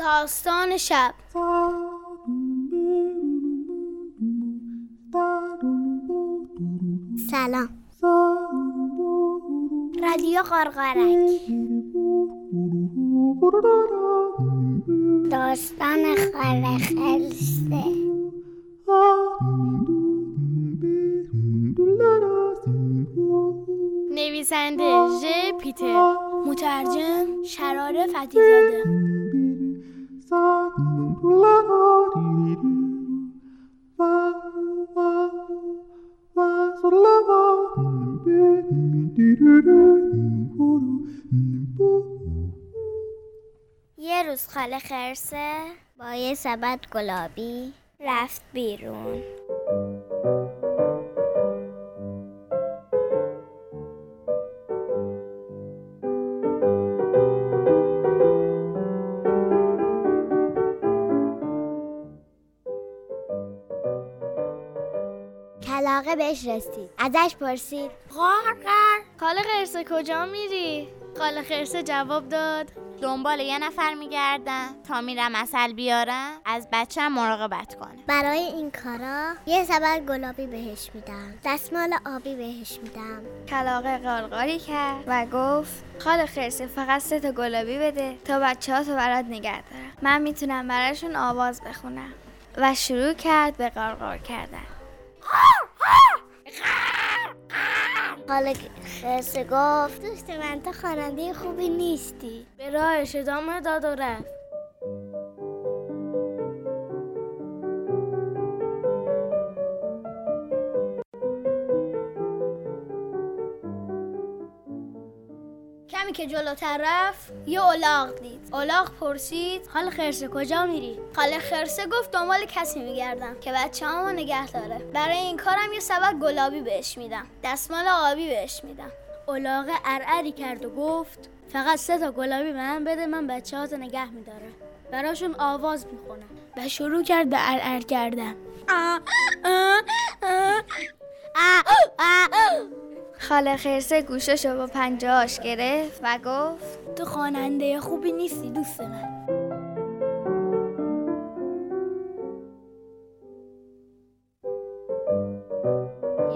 داستان شب. سلام. رادیو قرقرک داستان خرخلسه نویسنده ژ پیتر. مترجم شرار فتیزاده. یه روز خاله خرسه با یه سبد گلابی رفت بیرون. کلاقه بهش رسید. ازش پرسید. قرقر خاله خرسه کجا میری؟ خاله خرسه جواب داد. دنبال یه نفر میگردم تا میرم اصل بیارم از بچه مراقبت کنه برای این کارا یه سبد گلابی بهش میدم. دستمال آبی بهش میدم. کلاقه قارقاری کرد و گفت خاله خرسه فقط سه تا گلابی بده تا بچه ها تو برات نگه دارم. من می‌تونم براشون آواز بخونم. و شروع کرد به قارقار کردن. حالا خرسه گفت دوست من تو خواننده خوبی نیستی. به راهش ادامه داد و رفت. کمی که جلوتر رفت یه الاغ دید. الاغ پرسید خاله خرسه کجا میری؟ خاله خرسه گفت دنبال کسی میگردم که بچه همو نگه داره. برای این کارم یه سبد گلابی بهش میدم. دستمال آبی بهش میدم. الاغ ارعری کرد و گفت فقط سه تا گلابی به من بده من بچه هاتو نگه میدارم. براشون آواز می‌خونم. و شروع کرد به ارعر کردن. خاله خرسه گوششو با پنجاش گرفت و گفت تو خواننده خوبی نیستی دوست من.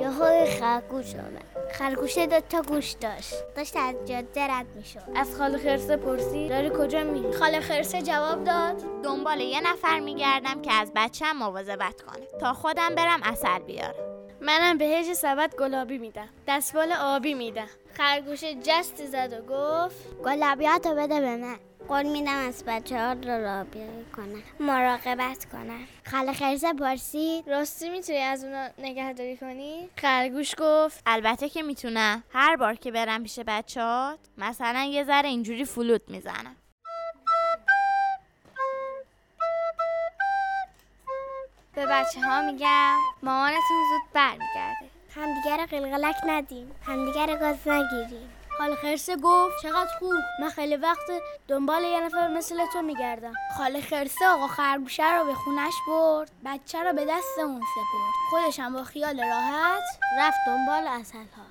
یهو خرگوش آمد. خرگوشه دو تا گوش داشت. داشت از جاده رد می‌شد. از خاله خرسه پرسید داری کجا میری؟ خاله خرسه جواب داد دنبال یه نفر میگردم که از بچه مواظبت کنه. تا خودم برم اصل بیارم. منم بهش سبد گلابی میدم. دستمال آبی میدم. خرگوشه جست زد و گفت گلابیاتو بده به من. قول میدم از بچه ها رو رابیاری کنم مراقبت کنم خاله خرسه پرسید راستی می‌تونی از اونا نگهداری کنی؟ خرگوش گفت البته که می‌تونم. هر بار که برم پیش بچهات مثلا یه ذره اینجوری فلوت می‌زنم. به بچه ها میگم مامانتون زود برمیگرده. همدیگه رو قلقلک ندیم همدیگه رو گاز نگیریم. خاله خرسه گفت چقدر خوب. من خیلی وقت دنبال یه نفر مثل تو میگردم. خاله خرسه آقا خرگوشه رو به خونش برد. بچه رو به دست اون سپرد. خودش هم با خیال راحت رفت دنبال اصل ها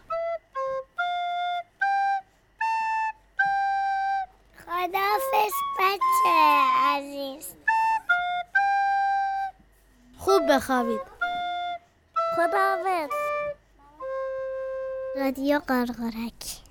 خدافز بچه عزیز. خوب بخوابید. خدافز رادیو قرقرک